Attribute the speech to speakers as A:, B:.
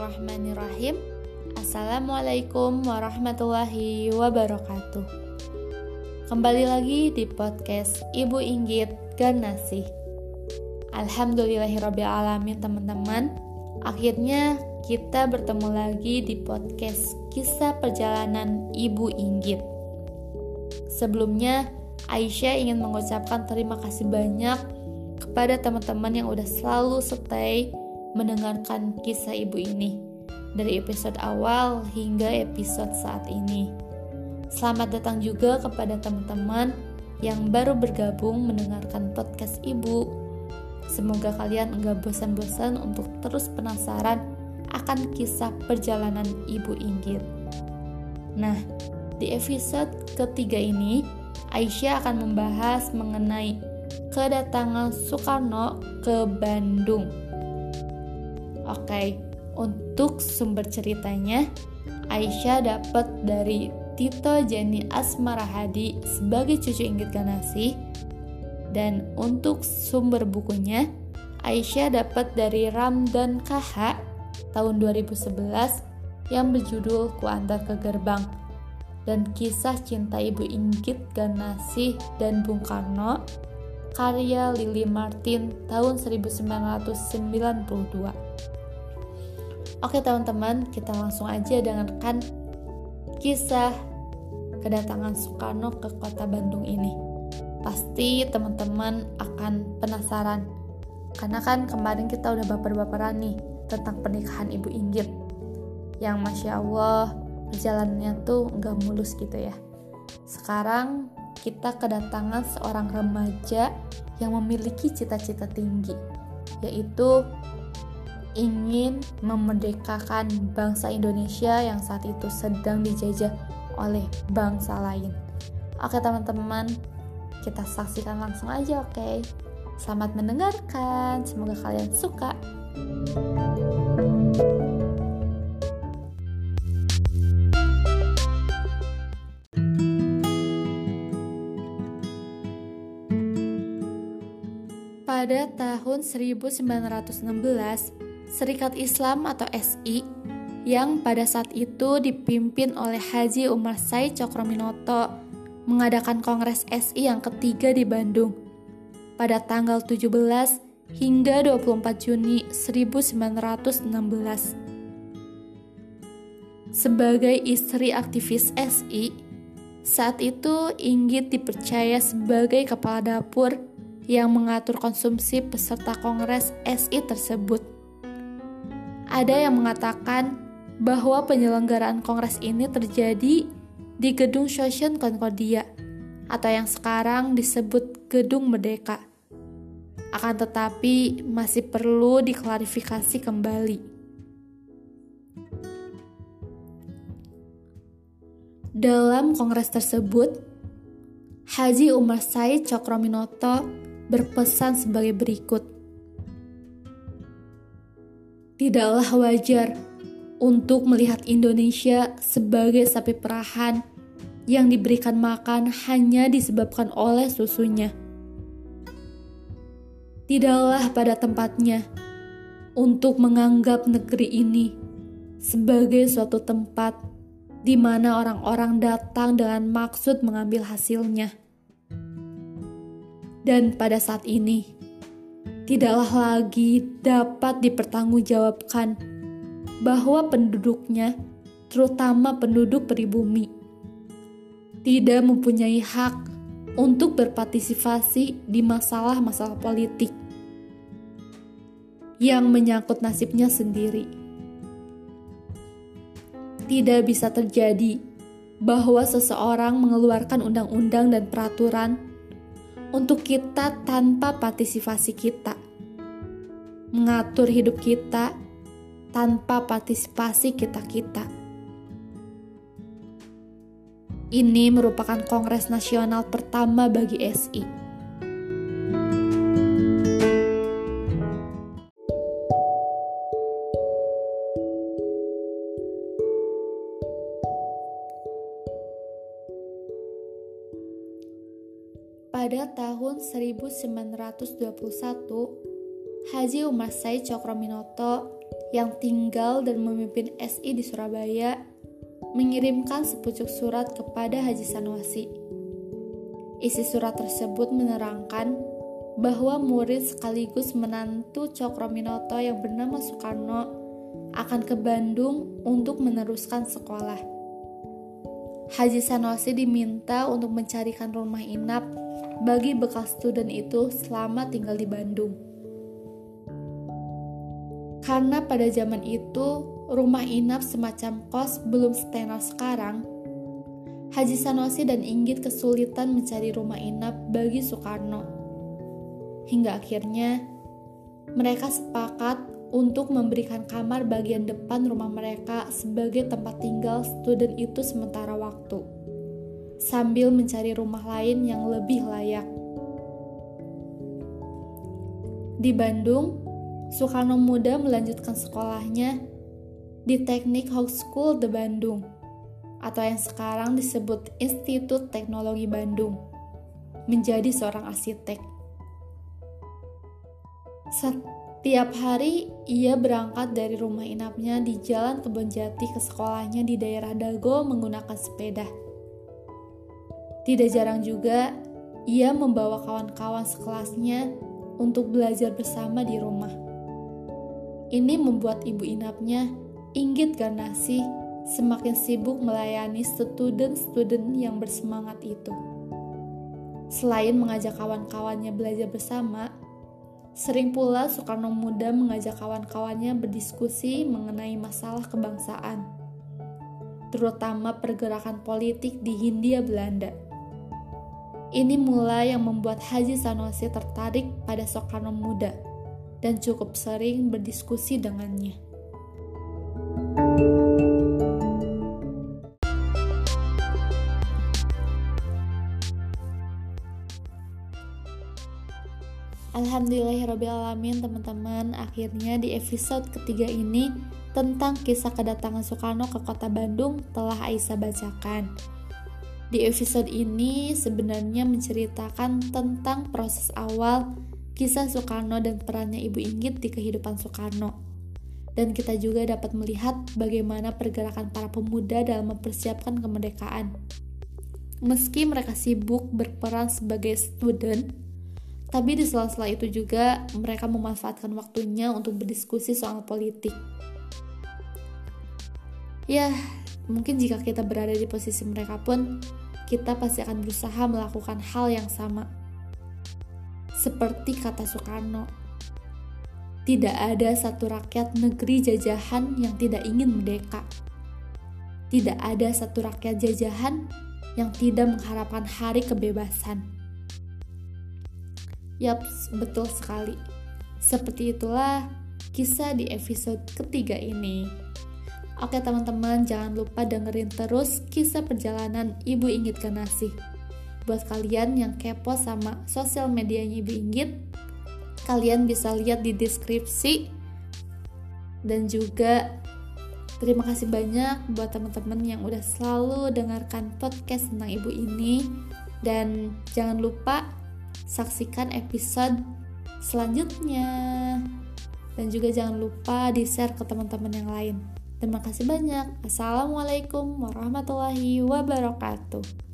A: Bismillahirrahmanirrahim. Assalamualaikum warahmatullahi wabarakatuh. Kembali lagi di podcast Ibu Inggit Ganasih. Alhamdulillahirrahmanirrahim teman-teman. Akhirnya kita bertemu lagi di podcast kisah perjalanan Ibu Inggit. Sebelumnya, Aisyah ingin mengucapkan terima kasih banyak kepada teman-teman yang udah selalu stay mendengarkan kisah ibu ini dari episode awal hingga episode saat ini. Selamat datang juga kepada teman-teman yang baru bergabung mendengarkan podcast ibu. Semoga kalian enggak bosan-bosan untuk terus penasaran akan kisah perjalanan ibu Inggit. Nah, di episode ketiga ini, Aisyah akan membahas mengenai kedatangan Soekarno ke Bandung Oke, untuk sumber ceritanya, Aisyah dapat dari Tito Jani Asmarahadi sebagai cucu Inggit Ganasi dan untuk sumber bukunya Aisyah dapat dari Ramdan KH tahun 2011 yang berjudul Kuantar ke Gerbang dan kisah cinta Ibu Inggit Ganasi dan Bung Karno karya Lily Martin tahun 1992. Oke teman-teman, kita langsung aja dengarkan kisah kedatangan Soekarno ke kota Bandung ini. Pasti teman-teman akan penasaran, karena kan kemarin kita udah baper-baperan nih tentang pernikahan Ibu Inggit, yang Masya Allah perjalanannya tuh nggak mulus gitu ya. Sekarang kita kedatangan seorang remaja yang memiliki cita-cita tinggi, yaitu ingin memerdekakan bangsa Indonesia yang saat itu sedang dijajah oleh bangsa lain. Oke teman-teman, kita saksikan langsung aja oke. Selamat mendengarkan, semoga kalian suka. Pada tahun 1916, Serikat Islam atau SI yang pada saat itu dipimpin oleh Haji Umar Said Cokroaminoto mengadakan Kongres SI yang ketiga di Bandung pada tanggal 17 hingga 24 Juni 1916. Sebagai istri aktivis SI, saat itu Inggit dipercaya sebagai kepala dapur yang mengatur konsumsi peserta kongres SI tersebut. Ada yang mengatakan bahwa penyelenggaraan kongres ini terjadi di Gedung Shoshin Concordia atau yang sekarang disebut Gedung Merdeka. Akan tetapi masih perlu diklarifikasi kembali. Dalam kongres tersebut, Haji Umar Said Cokroaminoto berpesan sebagai berikut. Tidaklah wajar untuk melihat Indonesia sebagai sapi perahan yang diberikan makan hanya disebabkan oleh susunya. Tidaklah pada tempatnya untuk menganggap negeri ini sebagai suatu tempat di mana orang-orang datang dengan maksud mengambil hasilnya. Dan pada saat ini, tidaklah lagi dapat dipertanggungjawabkan bahwa penduduknya, terutama penduduk pribumi, tidak mempunyai hak untuk berpartisipasi di masalah-masalah politik yang menyangkut nasibnya sendiri. Tidak bisa terjadi bahwa seseorang mengeluarkan undang-undang dan peraturan untuk kita tanpa partisipasi kita, mengatur hidup kita tanpa partisipasi kita-kita. Ini merupakan kongres nasional pertama bagi SI tahun 1921, Haji Umar Said Cokroaminoto yang tinggal dan memimpin SI di Surabaya mengirimkan sepucuk surat kepada Haji Sanwasi. Isi surat tersebut menerangkan bahwa murid sekaligus menantu Cokro yang bernama Soekarno akan ke Bandung untuk meneruskan sekolah. Haji Sanwasi diminta untuk mencarikan rumah inap bagi bekas student itu selama tinggal di Bandung. Karena pada zaman itu rumah inap semacam kos belum setenar sekarang, Haji Sanosi dan Inggit kesulitan mencari rumah inap bagi Soekarno. Hingga akhirnya mereka sepakat untuk memberikan kamar bagian depan rumah mereka sebagai tempat tinggal student itu sementara waktu, sambil mencari rumah lain yang lebih layak. Di Bandung, Soekarno Muda melanjutkan sekolahnya di Teknik High School de Bandung atau yang sekarang disebut Institut Teknologi Bandung menjadi seorang arsitek. Setiap hari ia berangkat dari rumah inapnya di Jalan Kebonjati ke sekolahnya di daerah Dago menggunakan sepeda. Tidak jarang juga ia membawa kawan-kawan sekelasnya untuk belajar bersama di rumah. Ini membuat ibu inapnya, Inggit Garnasi, semakin sibuk melayani student-student yang bersemangat itu. Selain mengajak kawan-kawannya belajar bersama, sering pula Soekarno Muda mengajak kawan-kawannya berdiskusi mengenai masalah kebangsaan, terutama pergerakan politik di Hindia Belanda. Ini mulai yang membuat Haji Sanusi tertarik pada Soekarno Muda dan cukup sering berdiskusi dengannya. Alhamdulillahirrahmanirrahim teman-teman Akhirnya di episode ketiga ini Tentang kisah kedatangan Soekarno ke kota Bandung Telah Aisyah bacakan Di episode ini sebenarnya menceritakan tentang proses awal kisah Soekarno dan perannya Ibu Inggit di kehidupan Soekarno. Dan kita juga dapat melihat bagaimana pergerakan para pemuda dalam mempersiapkan kemerdekaan. Meski mereka sibuk berperan sebagai student, tapi di sela-sela itu juga mereka memanfaatkan waktunya untuk berdiskusi soal politik. Ya, mungkin jika kita berada di posisi mereka pun, kita pasti akan berusaha melakukan hal yang sama seperti kata Soekarno. Tidak ada satu rakyat negeri jajahan yang tidak ingin merdeka. Tidak ada satu rakyat jajahan yang tidak mengharapkan hari kebebasan. Yap, betul sekali. Seperti itulah kisah di episode ketiga ini. Oke teman-teman, jangan lupa dengerin terus kisah perjalanan Ibu Inggit Ganasih buat kalian yang kepo sama sosial medianya Ibu Inggit kalian bisa lihat di deskripsi. Dan juga terima kasih banyak buat teman-teman yang udah selalu dengarkan podcast tentang ibu ini. Dan jangan lupa saksikan episode selanjutnya. Dan juga jangan lupa di share ke teman-teman yang lain terima kasih banyak. Assalamualaikum warahmatullahi wabarakatuh